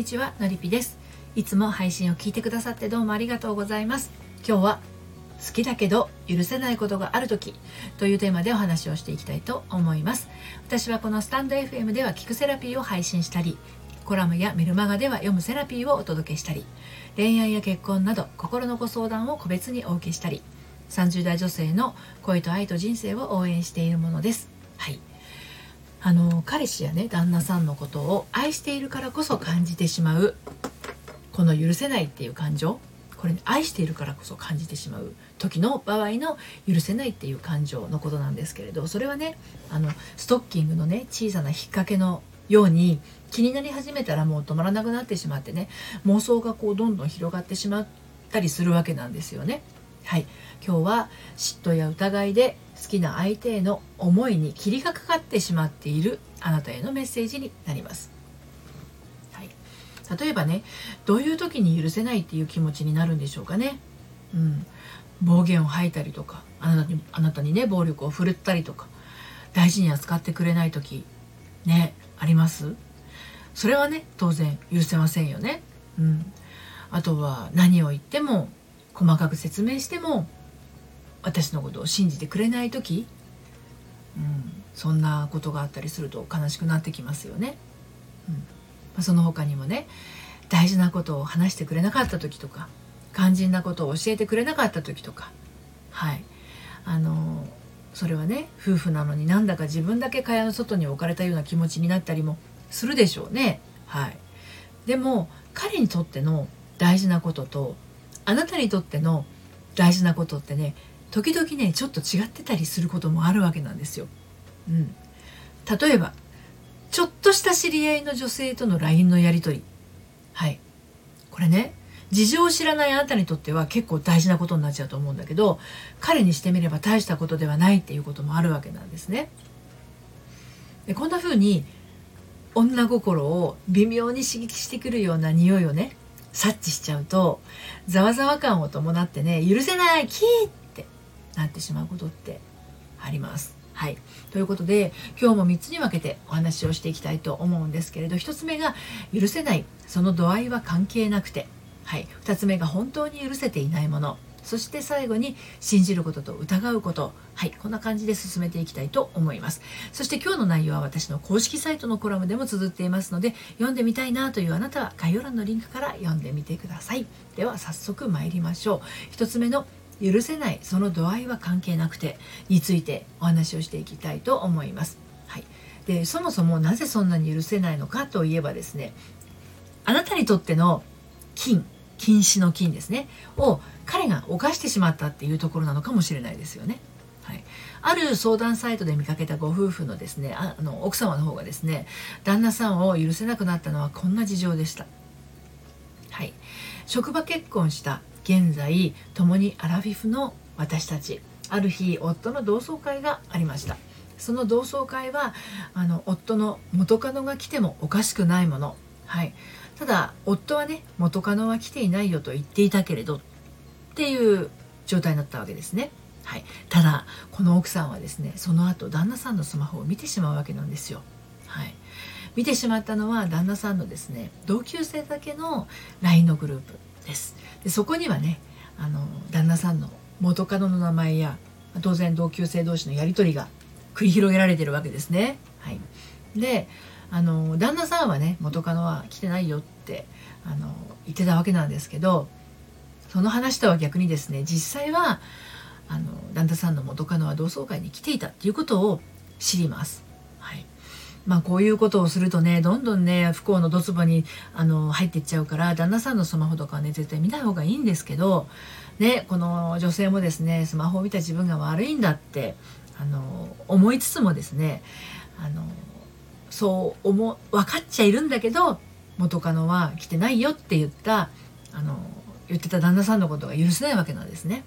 にちはのりぴです。いつも配信を聞いてくださってどうもありがとうございます。今日は好きだけど許せないことがある時というテーマでお話をしていきたいと思います。私はこのスタンド FM では聞くセラピーを配信したりコラムやメルマガでは読むセラピーをお届けしたり恋愛や結婚など心のご相談を個別にお受けしたり30代女性の恋と愛と人生を応援しているものです。はい。あの彼氏やね旦那さんのことを愛しているからこそ感じてしまうこの許せないっていう感情これ、ね、愛しているからこそ感じてしまう時の場合の許せないっていう感情のことなんですけれどそれはねあのストッキングのね小さな引っ掛けのように気になり始めたらもう止まらなくなってしまってね妄想がこうどんどん広がってしまったりするわけなんですよね。はい今日は嫉妬や疑いで好きな相手への思いに霧がかかってしまっているあなたへのメッセージになります、はい、例えばねどういう時に許せないっていう気持ちになるんでしょうかね、うん、暴言を吐いたりとかあなたにあなたにね暴力を振るったりとか大事に扱ってくれない時ねあります？それはね当然許せませんよね、うん、あとは何を言っても細かく説明しても私のことを信じてくれない時、うん、そんなことがあったりすると悲しくなってきますよね。うんまあ、その他にもね大事なことを話してくれなかった時とか肝心なことを教えてくれなかった時とかはいあのそれはね夫婦なのになんだか自分だけ蚊帳の外に置かれたような気持ちになったりもするでしょうね。はい、でも彼にとっての大事なこととあなたにとっての大事なことってね時々ねちょっと違ってたりすることもあるわけなんですよ。うん、例えばちょっとした知り合いの女性との LINE のやり取りはいこれね事情を知らないあなたにとっては結構大事なことになっちゃうと思うんだけど彼にしてみれば大したことではないっていうこともあるわけなんですね。でこんな風に女心を微妙に刺激してくるような匂いをね察知しちゃうとざわざわ感を伴ってね許せないキーっなってしまうことってあります。はい、ということで今日も3つに分けてお話をしていきたいと思うんですけれど1つ目が許せないその度合いは関係なくて、はい、2つ目が本当に許せていないもの。そして最後に信じることと疑うこと。はい。こんな感じで進めていきたいと思います。そして今日の内容は私の公式サイトのコラムでも綴っていますので読んでみたいなというあなたは概要欄のリンクから読んでみてください。では早速参りましょう。1つ目の許せない。その度合いは関係なくてについてお話をしていきたいと思います。はい。でそもそもなぜそんなに許せないのかといえばですねあなたにとっての金禁止の金ですねを彼が犯してしまったっていうところなのかもしれないですよね。はい、ある相談サイトで見かけたご夫婦のですねあの奥様の方がですね旦那さんを許せなくなったのはこんな事情でした。はい、職場結婚した現在共にアラフィフの私たちある日夫の同窓会がありました。その同窓会はあの夫の元カノが来てもおかしくないもの。はい。ただ夫はね元カノは来ていないよと言っていたけれどっていう状態になったわけですね。はい、ただこの奥さんはですねその後旦那さんのスマホを見てしまうわけなんですよ。はい、見てしまったのは旦那さんのですね同級生だけの LINE のグループ。です。でそこにはねあの旦那さんの元カノの名前や当然同級生同士のやり取りが繰り広げられてるわけですね。はい、であの旦那さんはね元カノは来てないよってあの言ってたわけなんですけどその話とは逆にですね実際はあの旦那さんの元カノは同窓会に来ていたっていうことを知ります。まあこういうことをするとねどんどんね不幸のドツボにあの入っていっちゃうから旦那さんのスマホとかはね絶対見ない方がいいんですけどねこの女性もですねスマホを見た自分が悪いんだってあの思いつつもですねあのそう思分かっちゃいるんだけど元カノは来てないよって言ったあの言ってた旦那さんのことが許せないわけなんですね。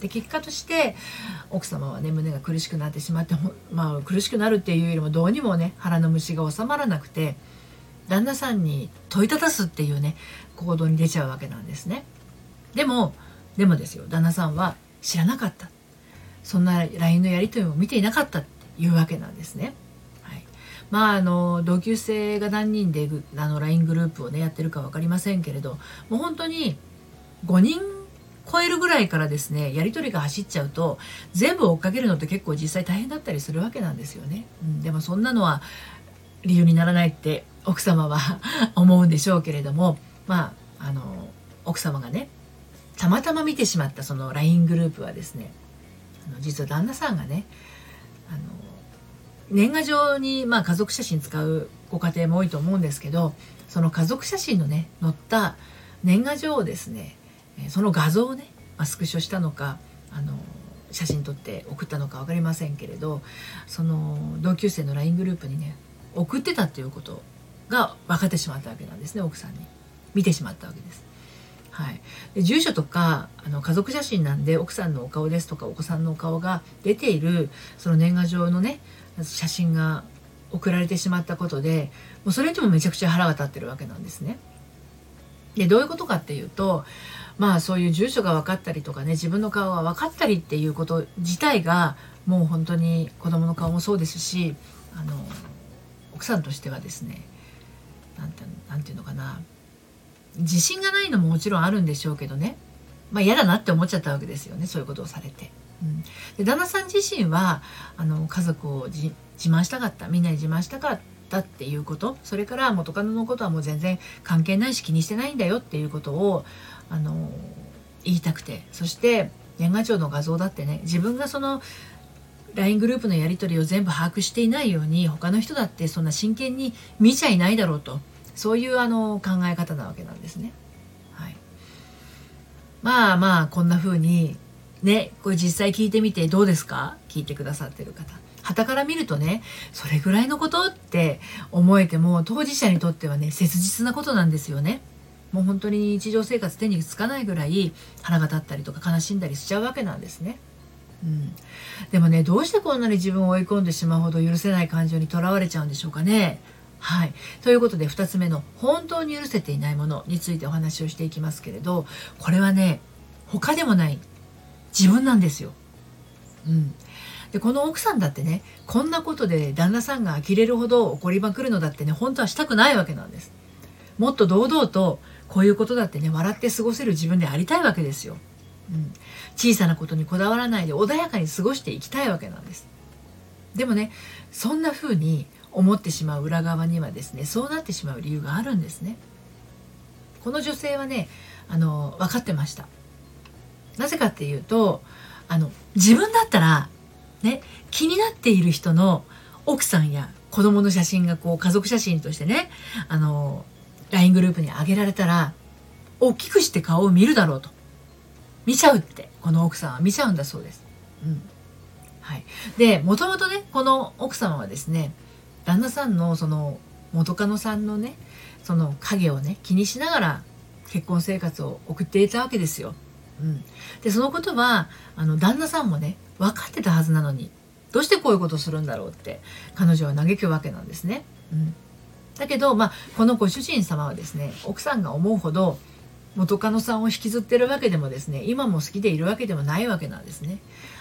で結果として奥様はね胸が苦しくなってしまってまあ苦しくなるっていうよりもどうにもね腹の虫が収まらなくて旦那さんに問いただすっていうね行動に出ちゃうわけなんですね。でもでもですよ旦那さんは知らなかったそんな LINE のやり取りを見ていなかったっていうわけなんですね。まああの同級生が何人であの LINE グループをねやってるか分かりませんけれどもう本当に5人超えるぐらいからですねやり取りが走っちゃうと全部追っかけるのって結構実際大変だったりするわけなんですよね。うん、でもそんなのは理由にならないって奥様は 思うんでしょうけれどもまああの奥様がねたまたま見てしまったその LINE グループはですねあの実は旦那さんがねあの年賀状に、まあ、家族写真使うご家庭も多いと思うんですけどその家族写真のね載った年賀状をですねその画像をね、まあ、スクショしたのかあの写真撮って送ったのか分かりませんけれどその同級生の LINE グループにね送ってたっていうことが分かってしまったわけなんですね奥さんに見てしまったわけです。はい、で住所とかあの家族写真なんで奥さんのお顔ですとかお子さんのお顔が出ているその年賀状のね写真が送られてしまったことでもうそれにもめちゃくちゃ腹が立ってるわけなんですね。でどういうことかっていうとまあそういう住所が分かったりとかね自分の顔が分かったりっていうこと自体がもう本当に子供の顔もそうですしあの奥さんとしてはですね何て言うのかな自信がないのももちろんあるんでしょうけどねまあ嫌だなって思っちゃったわけですよねそういうことをされて。うん、で旦那さん自身はあの家族を自慢したかったみんなに自慢したかったっていうこと？それから元カノのことはもう全然関係ないし気にしてないんだよっていうことをあの言いたくて。そして年賀状の画像だってね自分がその LINE グループのやり取りを全部把握していないように他の人だってそんな真剣に見ちゃいないだろうと。そういうあの考え方なわけなんですね。はい、まあまあこんな風にねこれ実際聞いてみてどうですか？聞いてくださってる方。旗から見るとねそれぐらいのことって思えても当事者にとってはね切実なことなんですよね。もう本当に日常生活手につかないぐらい腹が立ったりとか悲しんだりしちゃうわけなんですね。うん、でもねどうしてこんなに自分を追い込んでしまうほど許せない感情にとらわれちゃうんでしょうかね。はい。ということで2つ目の本当に許せていないものについてお話をしていきますけれどこれはね他でもない自分なんですよ。うん。でこの奥さんだってねこんなことで旦那さんが呆れるほど怒りまくるのだってね本当はしたくないわけなんです。もっと堂々とこういうことだってね笑って過ごせる自分でありたいわけですよ。うん、小さなことにこだわらないで穏やかに過ごしていきたいわけなんです。でもねそんな風に思ってしまう裏側にはですねそうなってしまう理由があるんですね。この女性はねあの分かってました。なぜかっていうとあの自分だったらね気になっている人の奥さんや子供の写真がこう家族写真としてねあの LINE グループに上げられたら大きくして顔を見るだろうと見ちゃうってこの奥さんは見ちゃうんだそうです。うんはい、でもともとねこの奥様はですね旦那さんのその元カノさんのねその影をね気にしながら結婚生活を送っていたわけですよ。うん、でそのことはあの旦那さんもね分かってたはずなのにどうしてこういうことするんだろうって彼女は嘆くわけなんですね。うん。だけど、まあ、このご主人様はですね奥さんが思うほど元カノさんを引きずってるわけでもですね今も好きでいるわけでもないわけなんですね。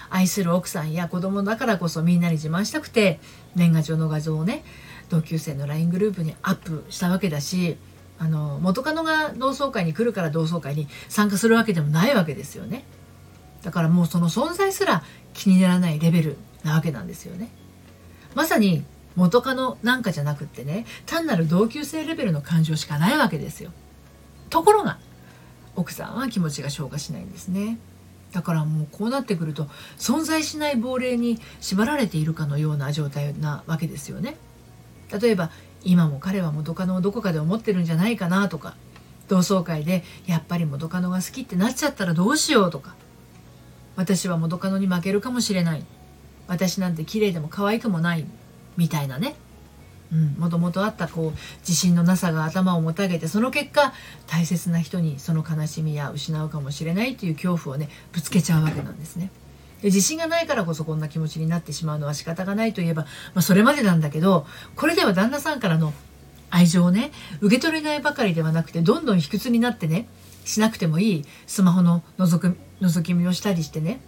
愛する奥さんや子供だからこそみんなに自慢したくて年賀状の画像をね同級生の LINE グループにアップしたわけだしあの元カノが同窓会に来るから同窓会に参加するわけでもないわけですよね。だからもうその存在すら気にならないレベルなわけなんですよね。まさに元カノなんかじゃなくってね単なる同級生レベルの感情しかないわけですよ。ところが奥さんは気持ちが消化しないんですね。だからもうこうなってくると存在しない亡霊に縛られているかのような状態なわけですよね。例えば今も彼は元カノをどこかで思ってるんじゃないかなとか同窓会でやっぱり元カノが好きってなっちゃったらどうしようとか。私は元カノに負けるかもしれない。私なんて綺麗でも可愛くもない。みたいなね。もともとあったこう自信のなさが頭をもたげてその結果大切な人にその悲しみや失うかもしれないという恐怖をねぶつけちゃうわけなんですね。自信がないからこそこんな気持ちになってしまうのは仕方がないといえば、まあ、それまでなんだけどこれでは旦那さんからの愛情をね受け取れないばかりではなくてどんどん卑屈になってねしなくてもいいスマホの覗く覗き見をしたりしてね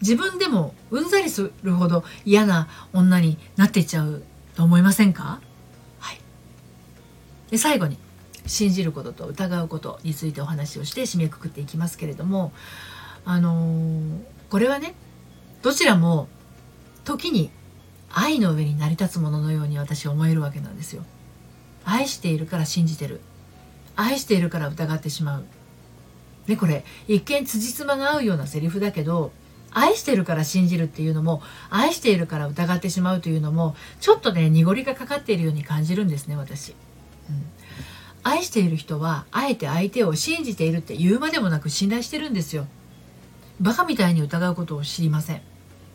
自分でもうんざりするほど嫌な女になっていっちゃうと思いませんか？はい。で最後に信じることと疑うことについてお話をして締めくくっていきますけれどもあのー、これはねどちらも時に愛の上に成り立つもののように私思えるわけなんですよ。愛しているから信じてる愛しているから疑ってしまう。でこれ一見辻褄が合うようなセリフだけど愛してるから信じるっていうのも愛しているから疑ってしまうというのもちょっとね濁りがかかっているように感じるんですね私。うん愛している人はあえて相手を信じているって言うまでもなく信頼してるんですよバカみたいに疑うことを知りません。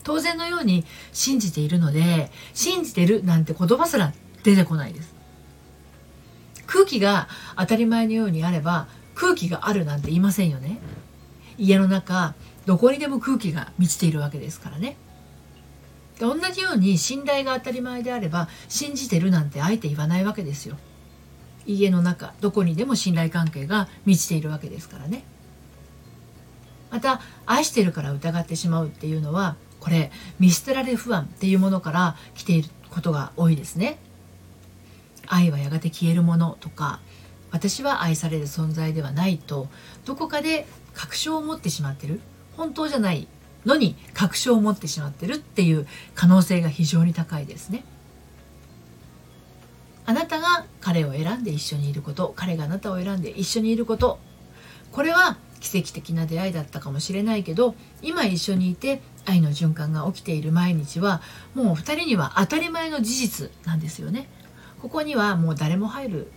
当然のように信じているので信じてるなんて言葉すら出てこないです。空気が当たり前のようにあれば空気があるなんて言いませんよね。家の中どこにでも空気が満ちているわけですからね。同じように信頼が当たり前であれば信じてるなんてあえて言わないわけですよ。家の中どこにでも信頼関係が満ちているわけですからね。また愛してるから疑ってしまうっていうのはこれ見捨てられ不安っていうものから来ていることが多いですね愛はやがて消えるものとか私は愛される存在ではないとどこかで確証を持ってしまってる本当じゃないのに確証を持ってしまってるっていう可能性が非常に高いですね。あなたが彼を選んで一緒にいること彼があなたを選んで一緒にいることこれは奇跡的な出会いだったかもしれないけど今一緒にいて愛の循環が起きている毎日はもう2人には当たり前の事実なんですよね。ここにはもう誰も入る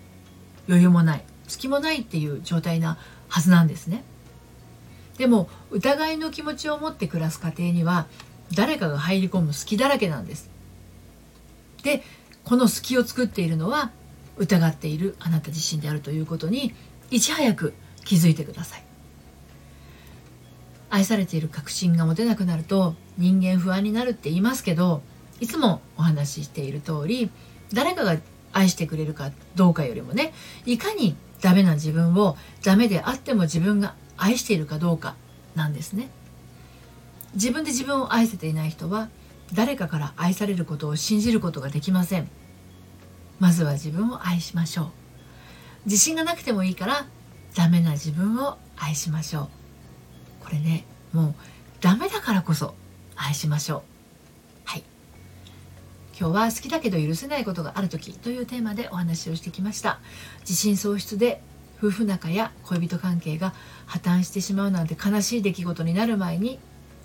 余裕もない隙もないっていう状態なはずなんですね。でも疑いの気持ちを持って暮らす家庭には誰かが入り込む隙だらけなんです。でこの隙を作っているのは疑っているあなた自身であるということにいち早く気づいてください愛されている確信が持てなくなると人間不安になるって言いますけどいつもお話ししている通り誰かが愛してくれるかどうかよりもねいかにダメな自分をダメであっても自分が愛しているかどうかなんですね。自分で自分を愛せていない人は誰かから愛されることを信じることができません。まずは自分を愛しましょう。自信がなくてもいいからダメな自分を愛しましょう。これねもうダメだからこそ愛しましょう。はい。今日は好きだけど許せないことがある時というテーマでお話をしてきました。自信喪失で夫婦仲や恋人関係が破綻してしまうなんて悲しい出来事になる前に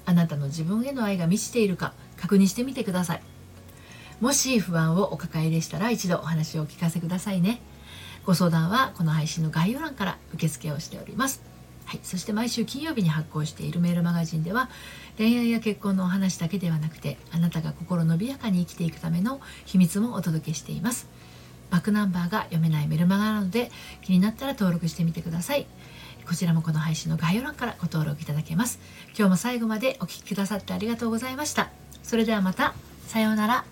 あなたの自分への愛が満ちているか確認してみてください。もし不安をお抱えでしたら一度お話をお聞かせくださいね。ご相談はこの配信の概要欄から受付をしております。はい、そして毎週金曜日に発行しているメールマガジンでは恋愛や結婚のお話だけではなくてあなたが心伸びやかに生きていくための秘密もお届けしています。バックナンバーが読めないメルマガなので気になったら登録してみてください。こちらもこの配信の概要欄からご登録いただけます。今日も最後までお聴きくださってありがとうございました。それではまた。さようなら。